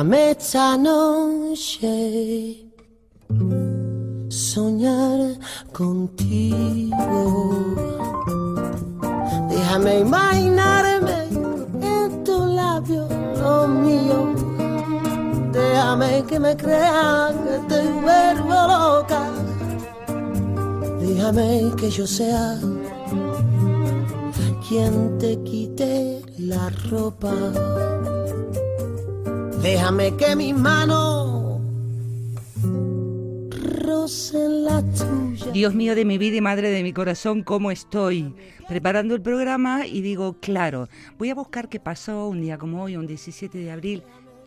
Déjame esta noche soñar contigo. Déjame imaginarme en tu labio lo mío. Déjame que me crean que te vuelvo loca. Déjame que yo sea quien te quite la ropa. Déjame que mis manos rocen la tuya. Dios mío de mi vida y madre de mi corazón, ¿cómo estoy? Preparando el programa y digo, claro, voy a buscar qué pasó un día como hoy, un 17 de abril.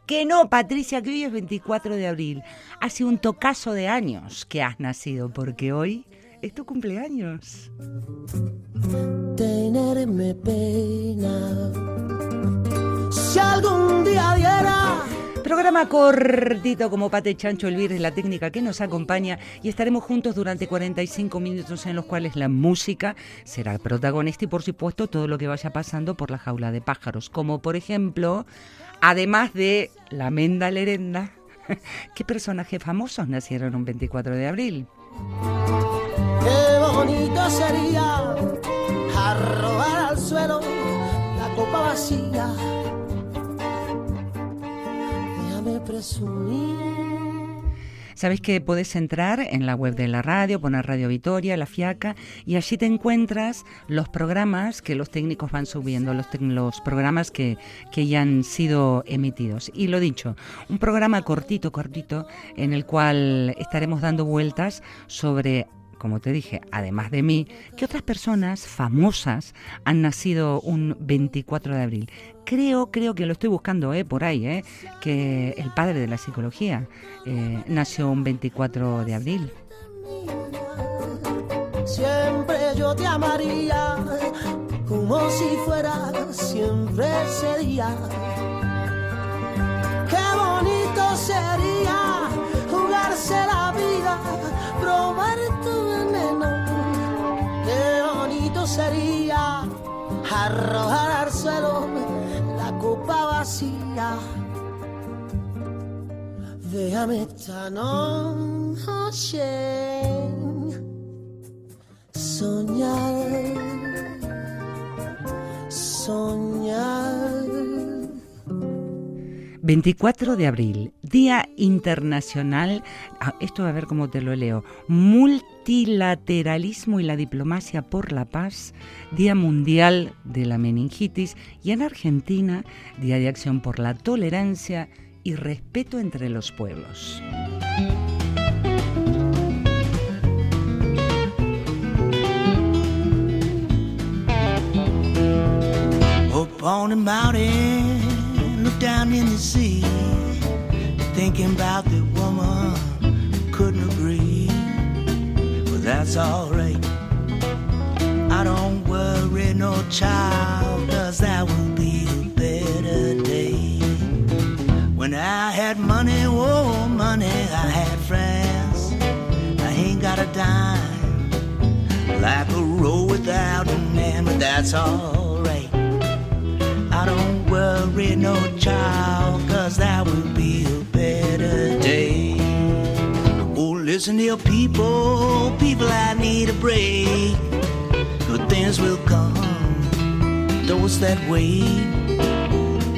Que no, Patricia, que hoy es 24 de abril. Hace un tocazo de años que has nacido, porque hoy es tu cumpleaños. Tenerme pena. Si algún día diera Programa cortito como Pate Chancho Elvira es la técnica que nos acompaña y estaremos juntos durante 45 minutos en los cuales la música será protagonista y por supuesto todo lo que vaya pasando por la jaula de pájaros, como por ejemplo, además de la Menda Lerenda, ¿qué personajes famosos nacieron un 24 de abril? Qué bonito sería arrojar al suelo la copa vacía. Déjame presumir. Sabes que puedes entrar en la web de la radio, poner Radio Vitoria, La Fiaca, y allí te encuentras los programas que los técnicos van subiendo, los, los programas que, que ya han sido emitidos. Y lo dicho, un programa cortito, cortito, en el cual estaremos dando vueltas sobre como te dije, además de mí, que otras personas famosas han nacido un 24 de abril. Creo, creo que lo estoy buscando eh, por ahí, eh, que el padre de la psicología eh, nació un 24 de abril. Siempre yo te amaría como si fuera siempre ese día. Qué bonito sería jugarse la vida, probar tu veneno. Qué bonito sería arrojar al suelo la copa vacía. Déjame esta noche soñar, soñar. 24 de abril, Día Internacional, ah, esto a ver cómo te lo leo, Multilateralismo y la Diplomacia por la Paz, Día Mundial de la Meningitis y en Argentina, Día de Acción por la Tolerancia y Respeto entre los Pueblos. Down in the sea, thinking about the woman who couldn't agree. Well, that's alright. I don't worry, no child, cause that will be a better day. When I had money, oh, money, I had friends. I ain't got a dime, like a road without an end, but that's alright. I don't worry, no child, cause that will be a better day. Oh, listen here, people, people, I need a break. Good things will come, those that wait,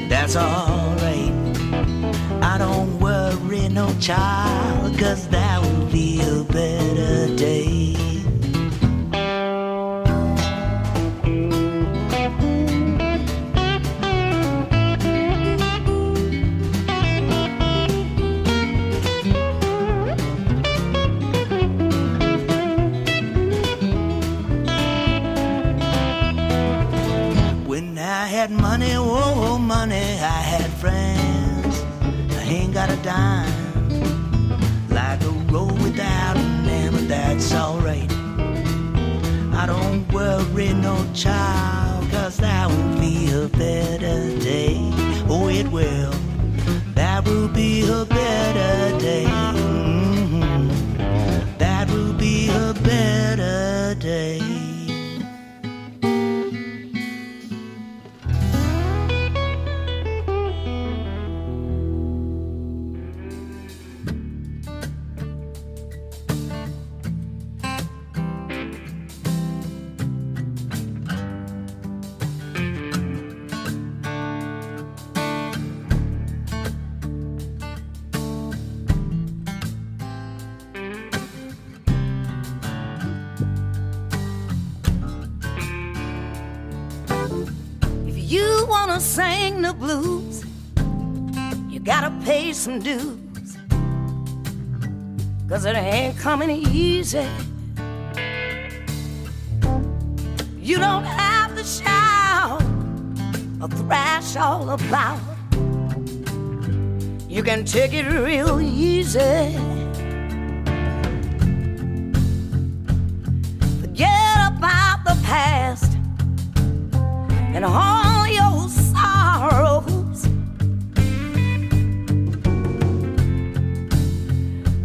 that's alright. I don't worry, no child, cause that will be a better day. Cause it ain't coming easy. You don't have to shout or thrash all about. You can take it real easy. Forget about the past and all your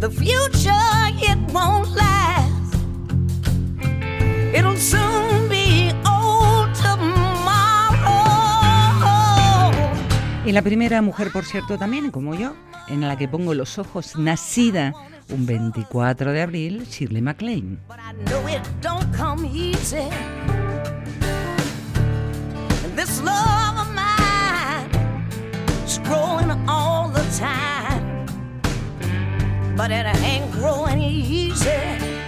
The future, it won't last. It'll soon be old tomorrow. Y la primera mujer, por cierto, también, como yo, en la que pongo los ojos, nacida un 24 de abril, Shirley MacLaine. But I know it don't come easy. And this love of mine is growing all the time. But it ain't growing easy.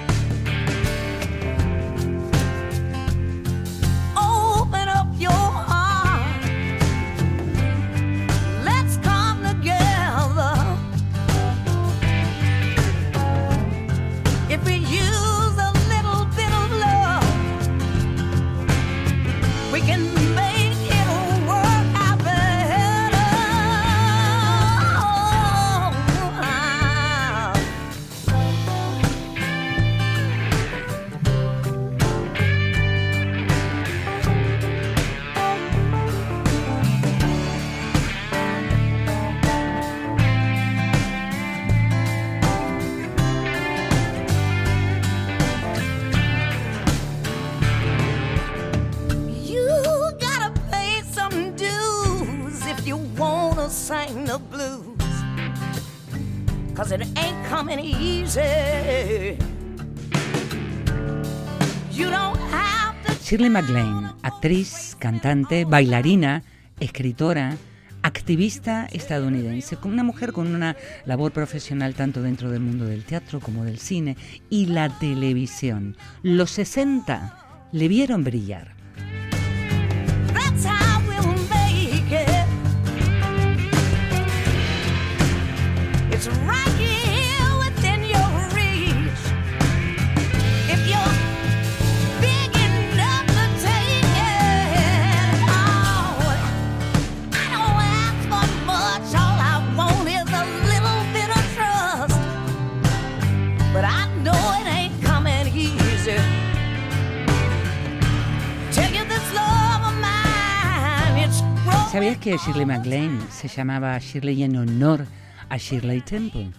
Shirley MacLaine, actriz, cantante, bailarina, escritora, activista estadounidense, una mujer con una labor profesional tanto dentro del mundo del teatro como del cine y la televisión. Los 60 le vieron brillar. Right ¿Sabías que Shirley MacLaine se llamaba Shirley en honor a Shirley Temple?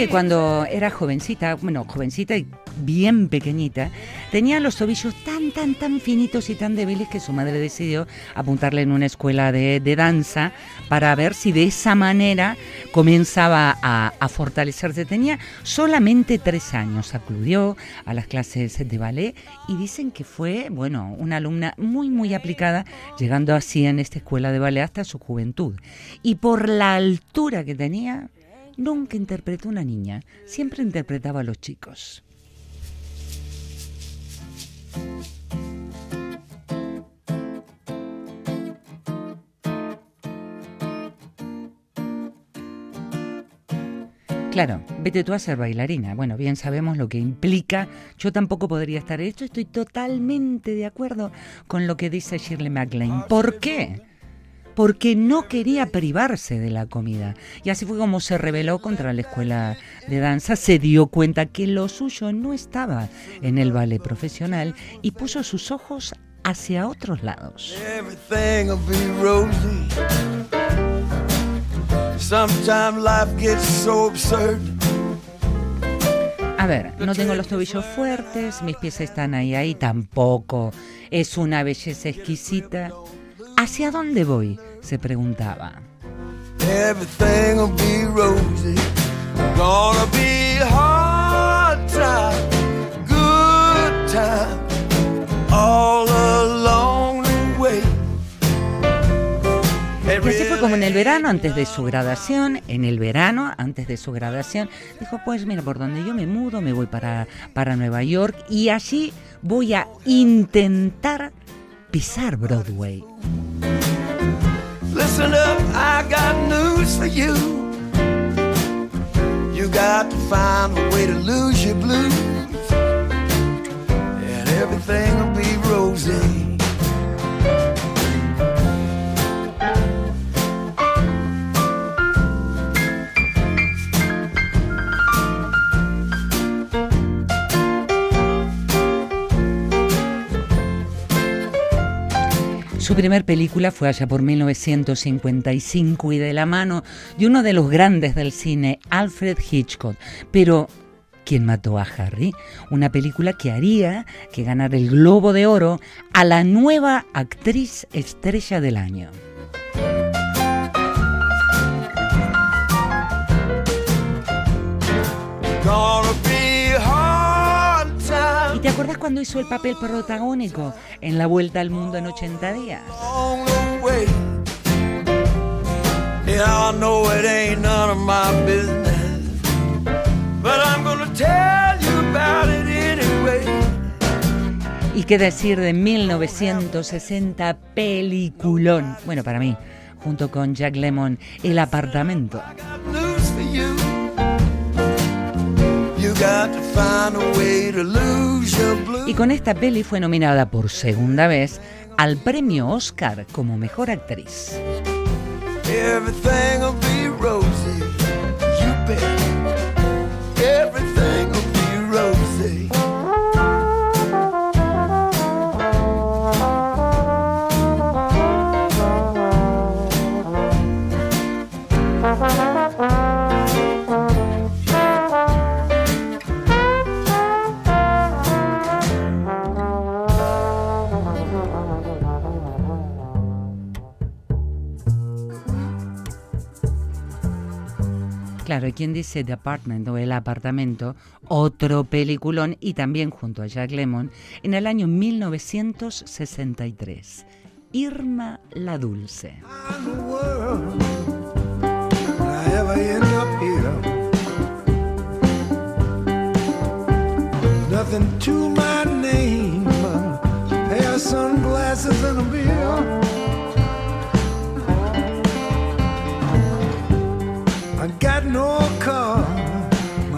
Que cuando era jovencita, bueno, jovencita y bien pequeñita, tenía los tobillos tan, tan, tan finitos y tan débiles que su madre decidió apuntarle en una escuela de, de danza para ver si de esa manera comenzaba a, a fortalecerse. Tenía solamente tres años, acudió a las clases de ballet y dicen que fue, bueno, una alumna muy, muy aplicada, llegando así en esta escuela de ballet hasta su juventud. Y por la altura que tenía, Nunca interpretó una niña, siempre interpretaba a los chicos. Claro, vete tú a ser bailarina. Bueno, bien sabemos lo que implica. Yo tampoco podría estar esto. Estoy totalmente de acuerdo con lo que dice Shirley MacLaine. ¿Por qué? Porque no quería privarse de la comida. Y así fue como se rebeló contra la escuela de danza. Se dio cuenta que lo suyo no estaba en el ballet profesional y puso sus ojos hacia otros lados. A ver, no tengo los tobillos fuertes, mis pies están ahí, ahí tampoco. Es una belleza exquisita. ¿Hacia dónde voy? se preguntaba. Así fue como en el verano, antes de su graduación, en el verano, antes de su graduación, dijo, pues mira, por donde yo me mudo, me voy para, para Nueva York y allí voy a intentar pisar Broadway. Listen up, I got news for you. You got to find a way to lose your blues, and everything will be rosy. Su primer película fue allá por 1955 y de la mano de uno de los grandes del cine, Alfred Hitchcock. Pero ¿Quién mató a Harry? Una película que haría que ganara el Globo de Oro a la nueva actriz estrella del año. Cuando hizo el papel protagónico en La Vuelta al Mundo en 80 días? ¿Y qué decir de 1960 peliculón? Bueno, para mí, junto con Jack Lemmon, El apartamento. Y con esta peli fue nominada por segunda vez al premio Oscar como mejor actriz. Everything Claro, quien dice The Apartment o El apartamento, otro peliculón y también junto a Jack Lemmon en el año 1963. Irma la Dulce.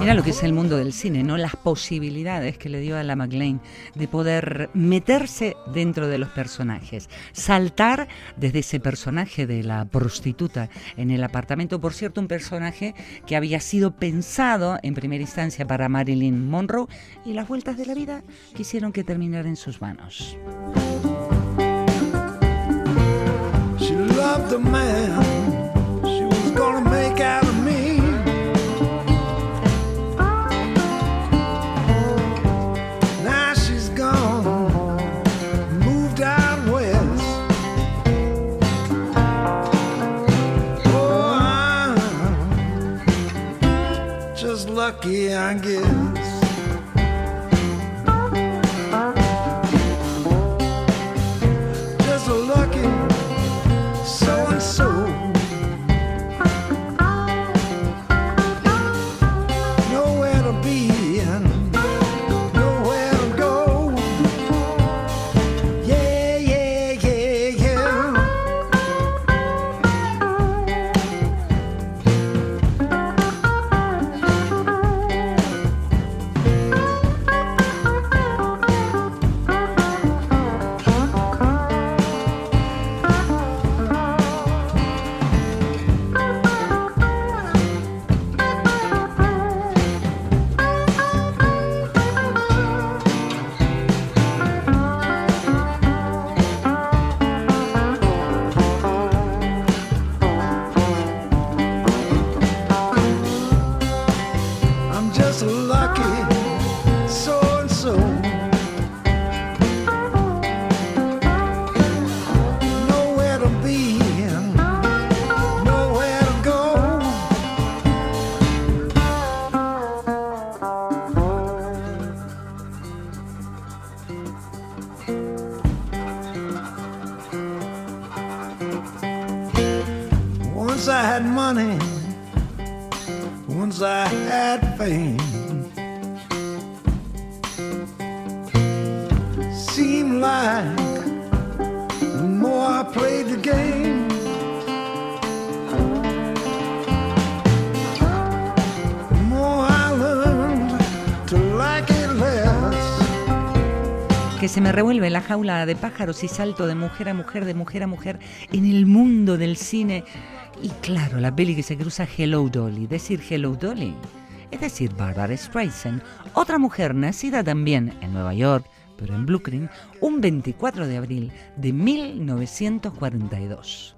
Mira lo que es el mundo del cine, ¿no? Las posibilidades que le dio a la McLean de poder meterse dentro de los personajes, saltar desde ese personaje de la prostituta en el apartamento, por cierto, un personaje que había sido pensado en primera instancia para Marilyn Monroe y las vueltas de la vida quisieron que terminara en sus manos. Lucky, I guess. Once I had fame. Seemed like the more I played the game, the more I learned to like it less. que se me revuelve la jaula de pájaros y salto de mujer a mujer, de mujer a mujer en el mundo del cine. Y claro, la peli que se cruza Hello Dolly. Decir Hello Dolly es decir Barbara Streisand, otra mujer nacida también en Nueva York, pero en Brooklyn, un 24 de abril de 1942.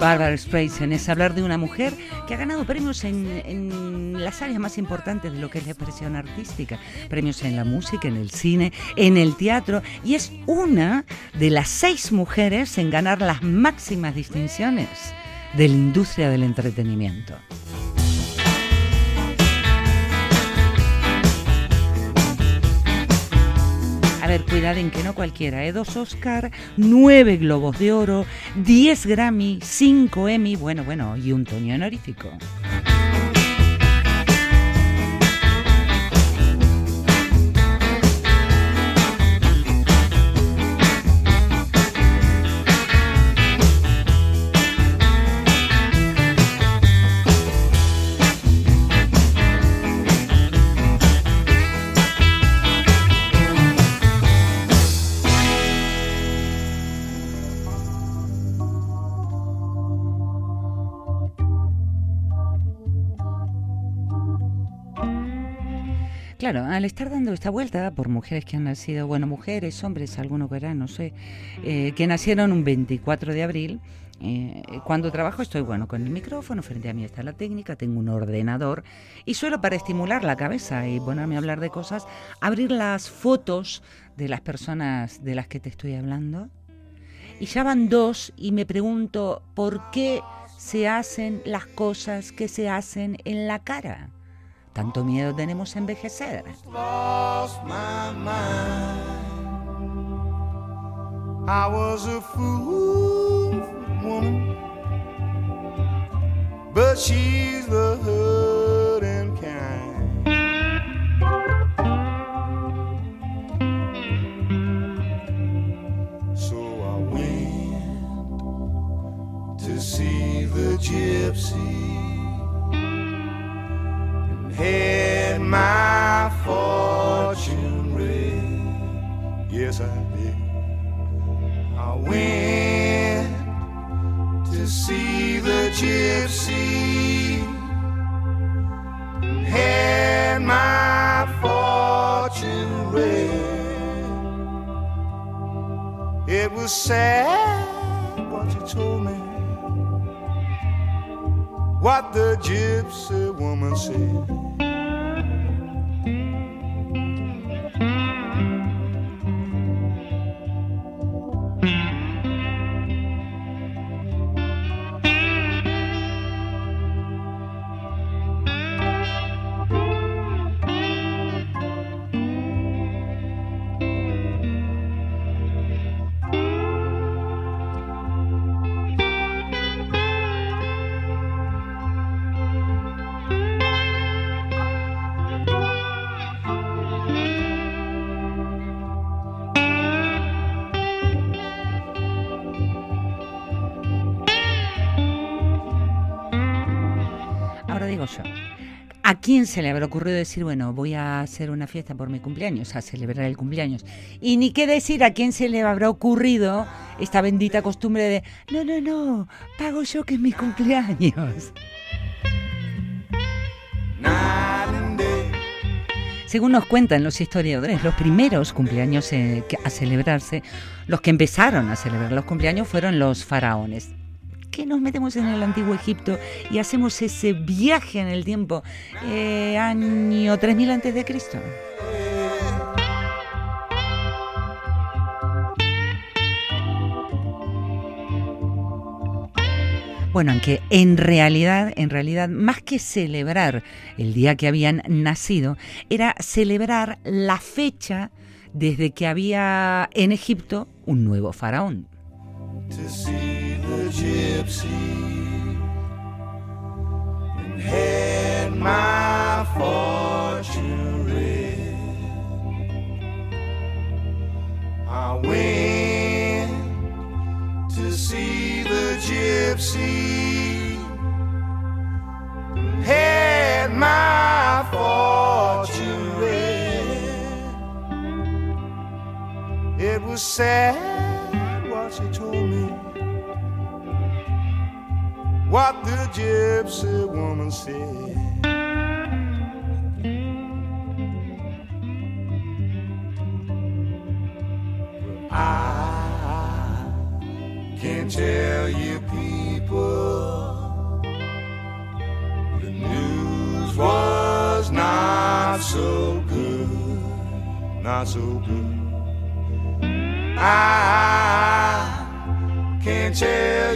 Barbara Streisand es hablar de una mujer que ha ganado premios en, en las áreas más importantes de lo que es la expresión artística. Premios en la música, en el cine, en el teatro. Y es una de las seis mujeres en ganar las máximas distinciones de la industria del entretenimiento. Ver, cuidado que no cualquiera, ¿eh? Dos Oscar, nueve Globos de Oro, diez Grammy, cinco Emmy, bueno, bueno, y un Tony honorífico. Claro, al estar dando esta vuelta por mujeres que han nacido, bueno, mujeres, hombres, algunos verán, no sé, eh, que nacieron un 24 de abril, eh, cuando trabajo estoy, bueno, con el micrófono, frente a mí está la técnica, tengo un ordenador y suelo para estimular la cabeza y ponerme a hablar de cosas, abrir las fotos de las personas de las que te estoy hablando. Y ya van dos y me pregunto, ¿por qué se hacen las cosas que se hacen en la cara? Tanto miedo tenemos a envejecer. see the gypsy had my fortune read. Yes, I did. I went to see the gypsy had my fortune read. It was sad what you told me what the gypsy woman said. Quién se le habrá ocurrido decir, bueno, voy a hacer una fiesta por mi cumpleaños, a celebrar el cumpleaños? Y ni qué decir a quién se le habrá ocurrido esta bendita costumbre de, no, no, no, pago yo que es mi cumpleaños. Según nos cuentan los historiadores, los primeros cumpleaños eh, a celebrarse, los que empezaron a celebrar los cumpleaños fueron los faraones. Que nos metemos en el antiguo Egipto y hacemos ese viaje en el tiempo, eh, año 3000 antes de Cristo. Bueno, aunque en realidad, en realidad, más que celebrar el día que habían nacido, era celebrar la fecha desde que había en Egipto un nuevo faraón. To see the gypsy and had my fortune read. I went to see the gypsy had my fortune read. It was sad What the gypsy woman said. I can tell you people the news was not so good, not so good. I can tell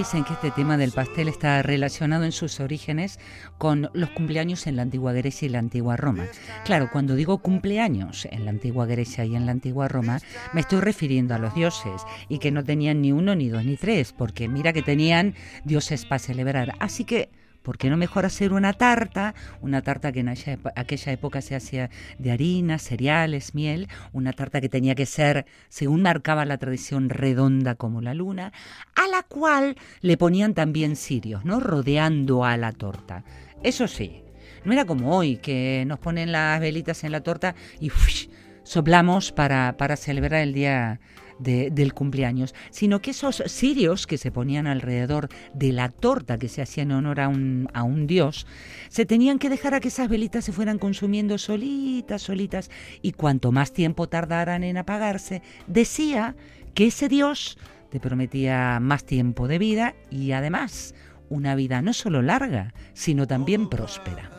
dicen que este tema del pastel está relacionado en sus orígenes con los cumpleaños en la antigua Grecia y la antigua Roma. Claro, cuando digo cumpleaños en la antigua Grecia y en la antigua Roma, me estoy refiriendo a los dioses y que no tenían ni uno, ni dos, ni tres, porque mira que tenían dioses para celebrar. Así que ¿Por qué no mejor hacer una tarta? Una tarta que en aquella época se hacía de harina, cereales, miel, una tarta que tenía que ser, según marcaba la tradición, redonda como la luna, a la cual le ponían también cirios, ¿no? Rodeando a la torta. Eso sí, no era como hoy, que nos ponen las velitas en la torta y soplamos para, para celebrar el día de- del cumpleaños, sino que esos cirios que se ponían alrededor de la torta que se hacía en honor a un, a un dios, se tenían que dejar a que esas velitas se fueran consumiendo solitas, solitas, y cuanto más tiempo tardaran en apagarse, decía que ese dios te prometía más tiempo de vida y además una vida no solo larga, sino también próspera.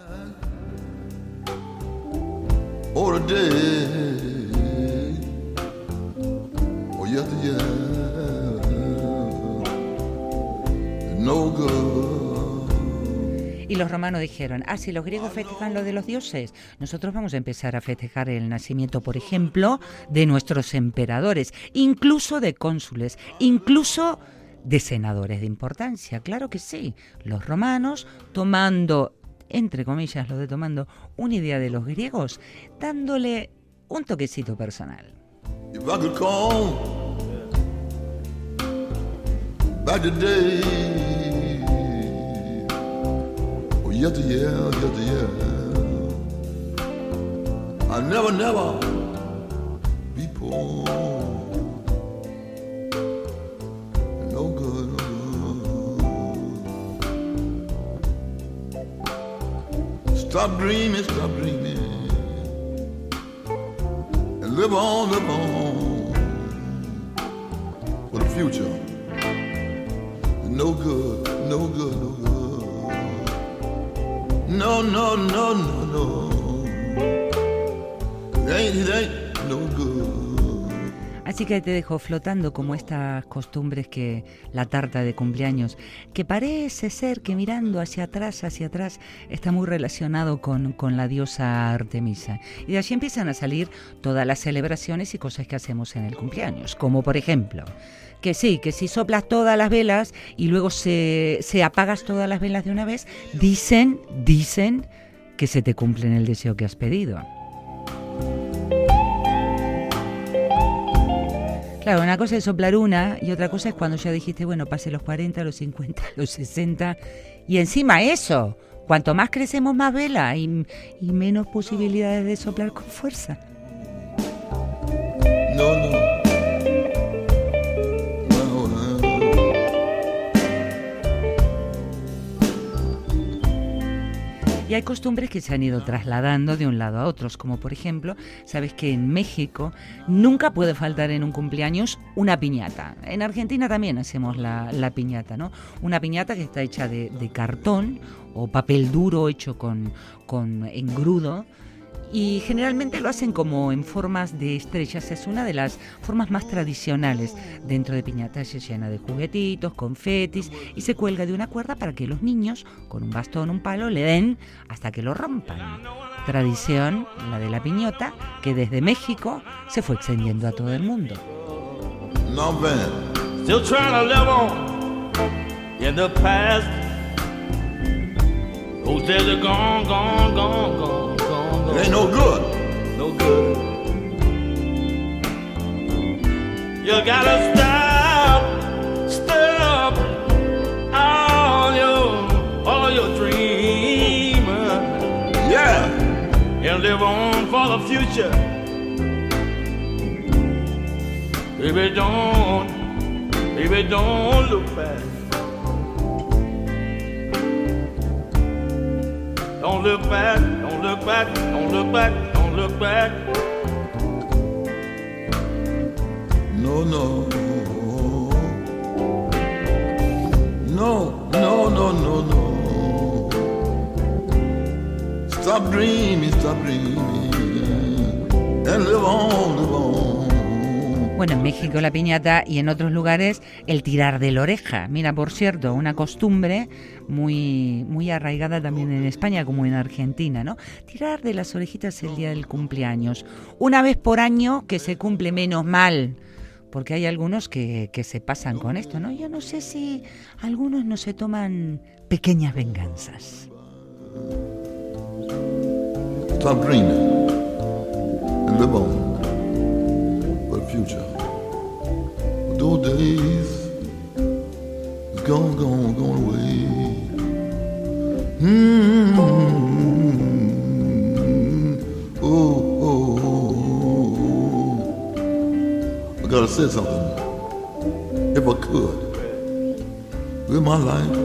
Y los romanos dijeron, ah, si los griegos festejan lo de los dioses, nosotros vamos a empezar a festejar el nacimiento, por ejemplo, de nuestros emperadores, incluso de cónsules, incluso de senadores de importancia. Claro que sí, los romanos tomando, entre comillas, lo de tomando una idea de los griegos, dándole un toquecito personal. If I could call back the day, oh yes, yeah, yes, yeah. I never, never be poor. No good, no good. Stop dreaming, stop dreaming. Live on, live on for the future. No good, no good, no good. No, no, no, no, no. It ain't, it ain't no good. Así que te dejo flotando como estas costumbres que la tarta de cumpleaños, que parece ser que mirando hacia atrás, hacia atrás, está muy relacionado con, con la diosa Artemisa. Y de allí empiezan a salir todas las celebraciones y cosas que hacemos en el cumpleaños, como por ejemplo, que sí, que si soplas todas las velas y luego se, se apagas todas las velas de una vez, dicen, dicen que se te cumple el deseo que has pedido. Claro, una cosa es soplar una y otra cosa es cuando ya dijiste, bueno, pase los 40, los 50, los 60 y encima eso, cuanto más crecemos más vela y, y menos posibilidades de soplar con fuerza. Y hay costumbres que se han ido trasladando de un lado a otros, como por ejemplo, sabes que en México nunca puede faltar en un cumpleaños una piñata. En Argentina también hacemos la, la piñata, ¿no? Una piñata que está hecha de, de cartón o papel duro hecho con, con engrudo. Y generalmente lo hacen como en formas de estrellas. Es una de las formas más tradicionales dentro de piñatas. Se llena de juguetitos, confetis y se cuelga de una cuerda para que los niños, con un bastón, un palo, le den hasta que lo rompan. Tradición, la de la piñata, que desde México se fue extendiendo a todo el mundo. No, in the past. Those days are gone, gone, gone, gone, It ain't no good. No good. You gotta stop, stop all your, all your dreaming Yeah. and live on for the future. Baby, don't, baby, don't look back. Don't look back, don't look back, don't look back, don't look back. No, no. No, no, no, no. Stop dreaming, stop dreaming. And live on, live on. Bueno, en México la piñata y en otros lugares el tirar de la oreja. Mira, por cierto, una costumbre muy, muy arraigada también en España como en Argentina, ¿no? Tirar de las orejitas el día del cumpleaños. Una vez por año que se cumple menos mal. Porque hay algunos que, que se pasan con esto, ¿no? Yo no sé si algunos no se toman pequeñas venganzas. Stop dreaming. And live on for the future. Those days gone, gone, gone away. Mm-hmm. Oh, oh, oh, oh. I gotta say something. If I could, live my life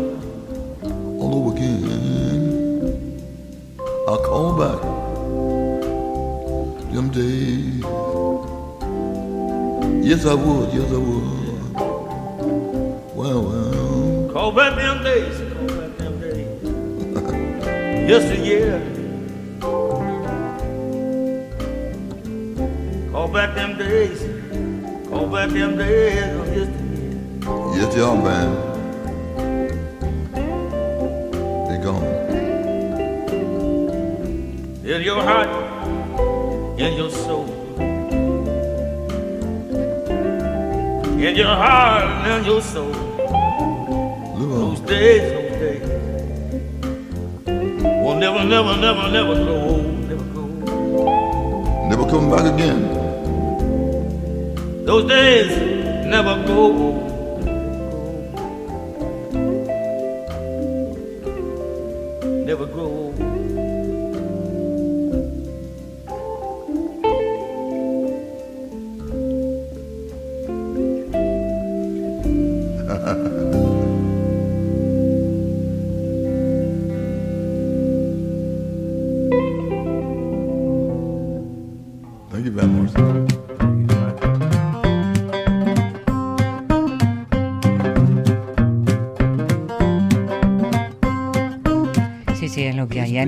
all over again. I'll call back them days. Yes, I would. Yes, I would. Well, well. Call back them days, call back them days. Yesteryear. Call back them days, call back them days oh, of yesteryear. Yes, y'all, man. They gone. In your heart, in your soul. In your heart and your soul. Those days, those days. Will never, never, never, never grow old, never grow old. Never come back again. Those days never go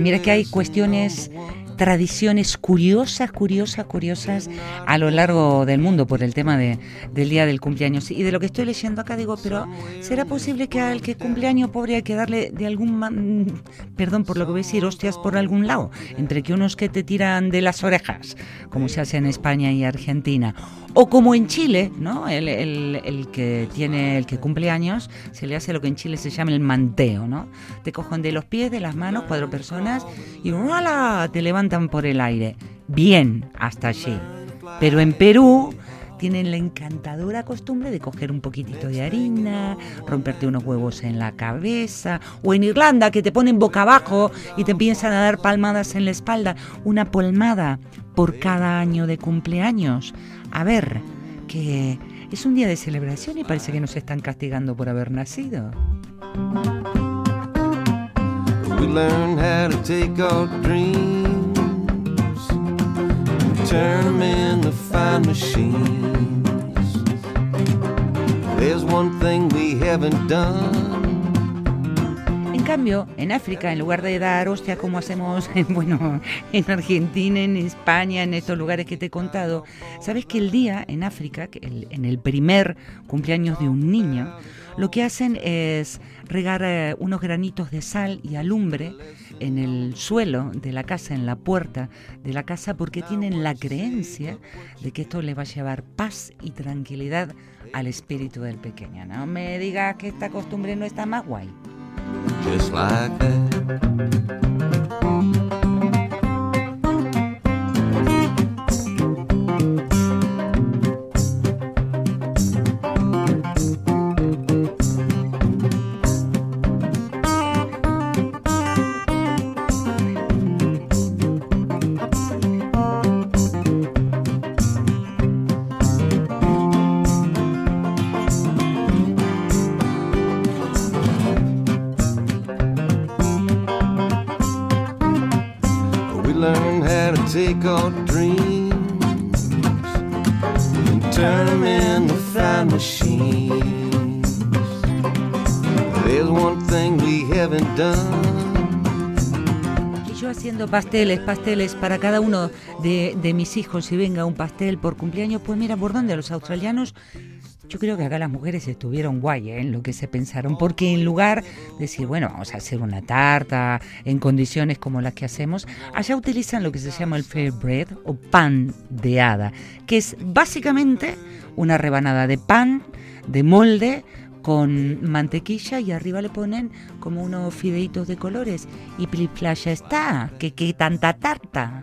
Mira que hay cuestiones, tradiciones curiosas, curiosas, curiosas a lo largo del mundo por el tema de, del día del cumpleaños. Y de lo que estoy leyendo acá digo, pero ¿será posible que al que cumpleaños pobre hay que darle de algún, ma- mm, perdón por lo que voy a decir, hostias por algún lado? Entre que unos que te tiran de las orejas, como se hace en España y Argentina. O como en Chile, ¿no? El, el- que tiene, el que cumple años, se le hace lo que en Chile se llama el manteo, ¿no? Te cogen de los pies, de las manos, cuatro personas, y ¡wala! te levantan por el aire. Bien, hasta allí. Pero en Perú tienen la encantadora costumbre de coger un poquitito de harina, romperte unos huevos en la cabeza, o en Irlanda que te ponen boca abajo y te empiezan a dar palmadas en la espalda, una palmada por cada año de cumpleaños. A ver, que es un día de celebración y parece que nos están castigando por haber nacido. Turn them into fine machines. There's one thing we haven't done. En cambio, en África, en lugar de dar hostia como hacemos en, bueno, en Argentina, en España, en estos lugares que te he contado, sabes que el día en África, en el primer cumpleaños de un niño, lo que hacen es regar eh, unos granitos de sal y alumbre en el suelo de la casa, en la puerta de la casa, porque tienen la creencia de que esto le va a llevar paz y tranquilidad al espíritu del pequeño. No me digas que esta costumbre no está más guay. Pasteles, pasteles para cada uno de, mis hijos, si venga un pastel por cumpleaños, pues mira, por dónde los australianos, yo creo que acá las mujeres estuvieron guay ¿eh? en lo que se pensaron, porque en lugar de decir, bueno, vamos a hacer una tarta en condiciones como las que hacemos, allá utilizan lo que se llama el fair bread o pan de hada, que es básicamente una rebanada de pan, de molde, con mantequilla y arriba le ponen como unos fideitos de colores y plifla ya está, que qué tanta tarta.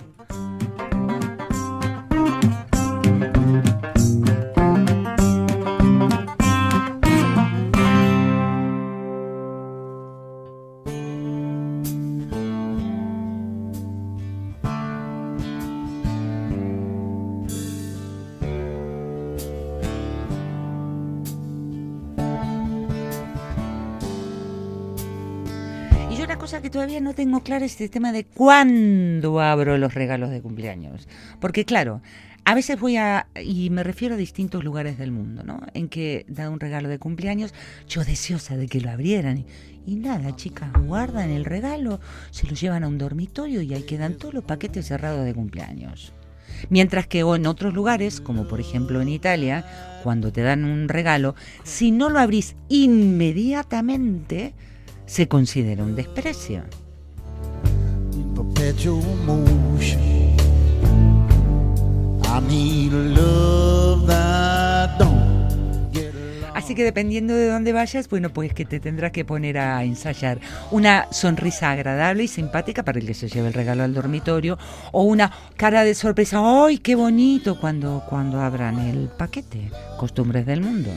Tengo clara es el tema de cuándo abro los regalos de cumpleaños. Porque claro, a veces voy a, y me refiero a distintos lugares del mundo, ¿no? En que da un regalo de cumpleaños, yo deseosa de que lo abrieran. Y, nada, chicas, guardan el regalo, se lo llevan a un dormitorio y ahí quedan todos los paquetes cerrados de cumpleaños. Mientras que en otros lugares, como por ejemplo en Italia, cuando te dan un regalo, si no lo abrís inmediatamente, se considera un desprecio. Así que dependiendo de dónde vayas, bueno, pues que te tendrás que poner a ensayar una sonrisa agradable y simpática para el que se lleve el regalo al dormitorio o una cara de sorpresa, ¡ay, qué bonito! cuando, cuando abran el paquete. Costumbres del mundo.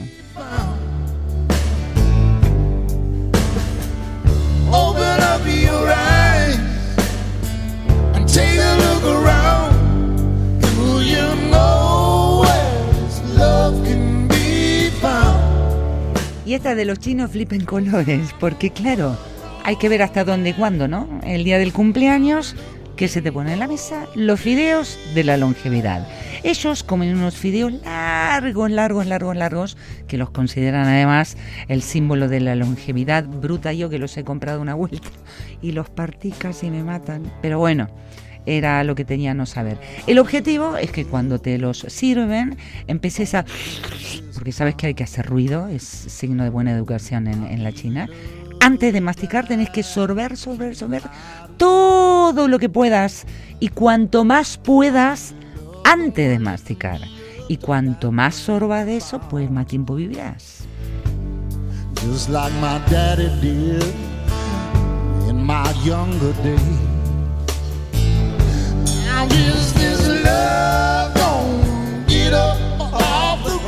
Esta de los chinos flipen colores, porque claro, hay que ver hasta dónde y cuándo, ¿no? El día del cumpleaños, ¿Qué se te pone en la mesa? Los fideos de la longevidad. Ellos comen unos fideos largos, largos, largos, largos, que los consideran además el símbolo de la longevidad bruta. Yo que los he comprado una vuelta y los partí casi me matan. Pero bueno, era lo que tenía no saber. El objetivo es que cuando te los sirven, empeces a... Porque sabes que hay que hacer ruido, es signo de buena educación en, en la China. Antes de masticar tenés que sorber, sorber, sorber todo lo que puedas. Y cuanto más puedas, antes de masticar. Y cuanto más sorbas de eso, pues más tiempo vivirás. just like my daddy did in my younger days. Now is this love gonna get up off the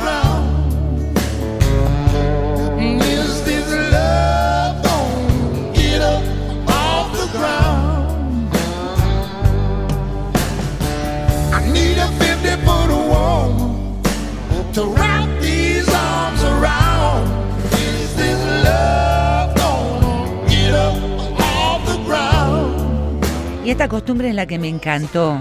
Esta costumbre es la que me encantó.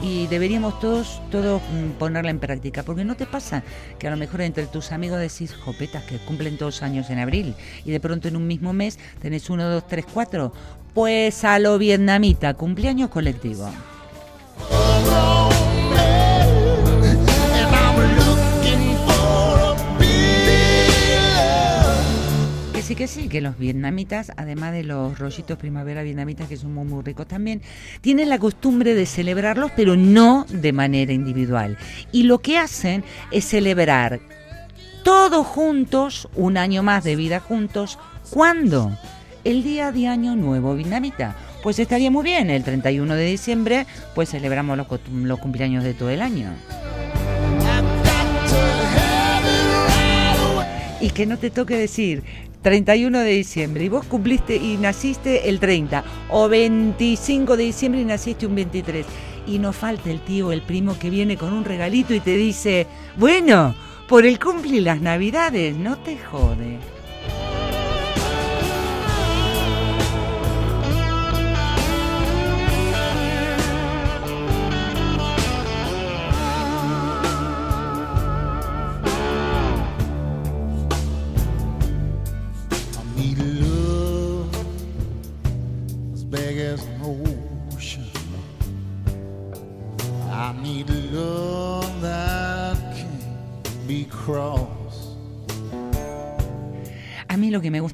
Y deberíamos todos, todos mm, ponerla en práctica, porque no te pasa que a lo mejor entre tus amigos decís, jopetas, que cumplen todos años en abril, y de pronto en un mismo mes tenés uno, dos, tres, cuatro. Pues a lo vietnamita, cumpleaños colectivo. Que sí, que los vietnamitas, además de los rollitos primavera vietnamitas, que son muy, muy ricos también, tienen la costumbre de celebrarlos, pero no de manera individual. Y lo que hacen es celebrar todos juntos, un año más de vida juntos. ¿Cuándo? El día de Año Nuevo Vietnamita. Pues estaría muy bien, el 31 de diciembre, pues celebramos los, los cumpleaños de todo el año. Y que no te toque decir 31 de diciembre. Y vos cumpliste y naciste el 30 o 25 de diciembre y naciste un 23 y no falta el tío el primo que viene con un regalito y te dice, bueno, por el cumple y las navidades, no te jode.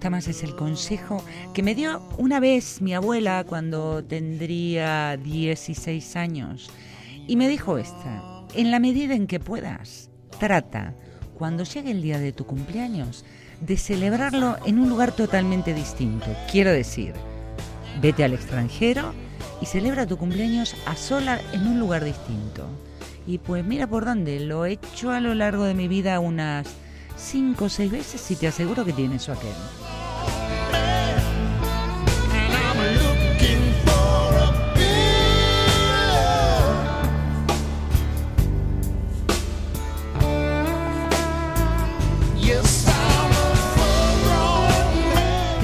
Gusta más es el consejo que me dio una vez mi abuela cuando tendría 16 años. Y me dijo esta, en la medida en que puedas, trata, cuando llegue el día de tu cumpleaños, de celebrarlo en un lugar totalmente distinto. Quiero decir, vete al extranjero y celebra tu cumpleaños a sola en un lugar distinto. Y pues mira por dónde, lo he hecho a lo largo de mi vida unas cinco o seis veces y te aseguro que tiene su aquel.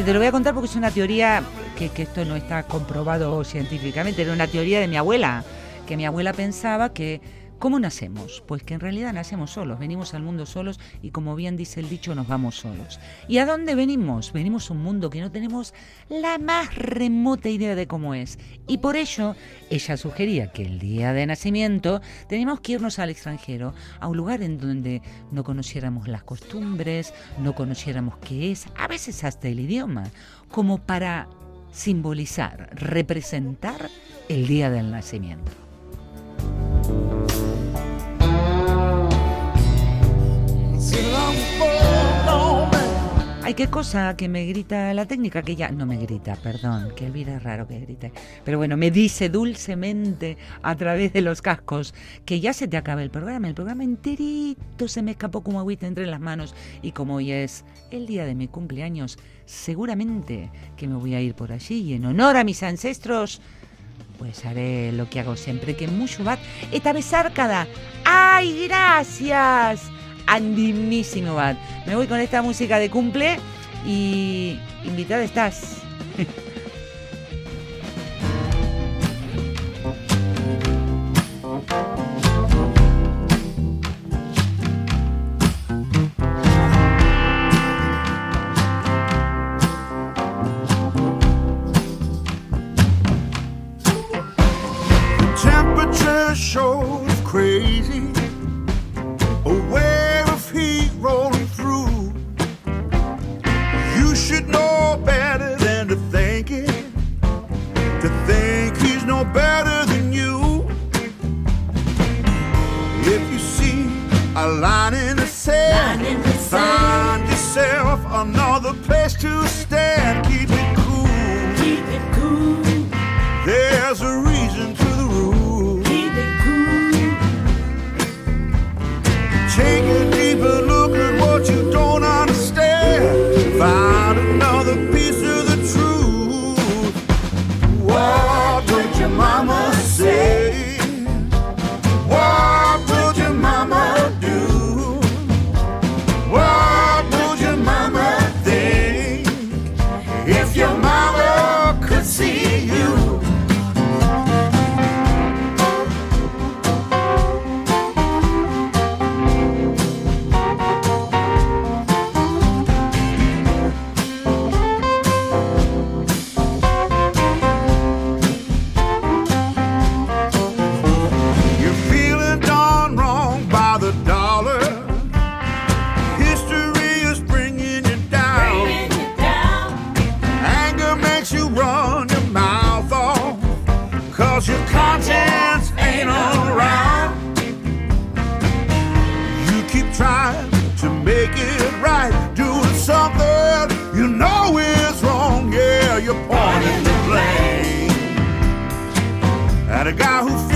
Te lo voy a contar porque es una teoría que esto no está comprobado científicamente, era una teoría de mi abuela, que mi abuela pensaba que ¿cómo nacemos? Pues que en realidad nacemos solos, venimos al mundo solos y como bien dice el dicho, nos vamos solos. ¿Y a dónde venimos? Venimos a un mundo que no tenemos la más remota idea de cómo es. Y por ello, ella sugería que el día de nacimiento teníamos que irnos al extranjero, a un lugar en donde no conociéramos las costumbres, no conociéramos qué es, a veces hasta el idioma, como para simbolizar, representar el día del nacimiento. Ay, qué cosa que me grita la técnica, que ya no me grita, perdón, que Elvira es raro que grite. Pero bueno, me dice dulcemente a través de los cascos que ya se te acaba el programa. El programa enterito se me escapó como agüita entre las manos. Y como hoy es el día de mi cumpleaños, seguramente que me voy a ir por allí y en honor a mis ancestros. Pues haré lo que hago siempre, que mucho bat. Esta vez arcada. ¡Ay, gracias! Andimísimo bat. Me voy con esta música de cumple y invitada estás. Cause your conscience ain't around. You keep trying to make it right, doing something you know is wrong. Yeah, you're pointing the blame at a guy who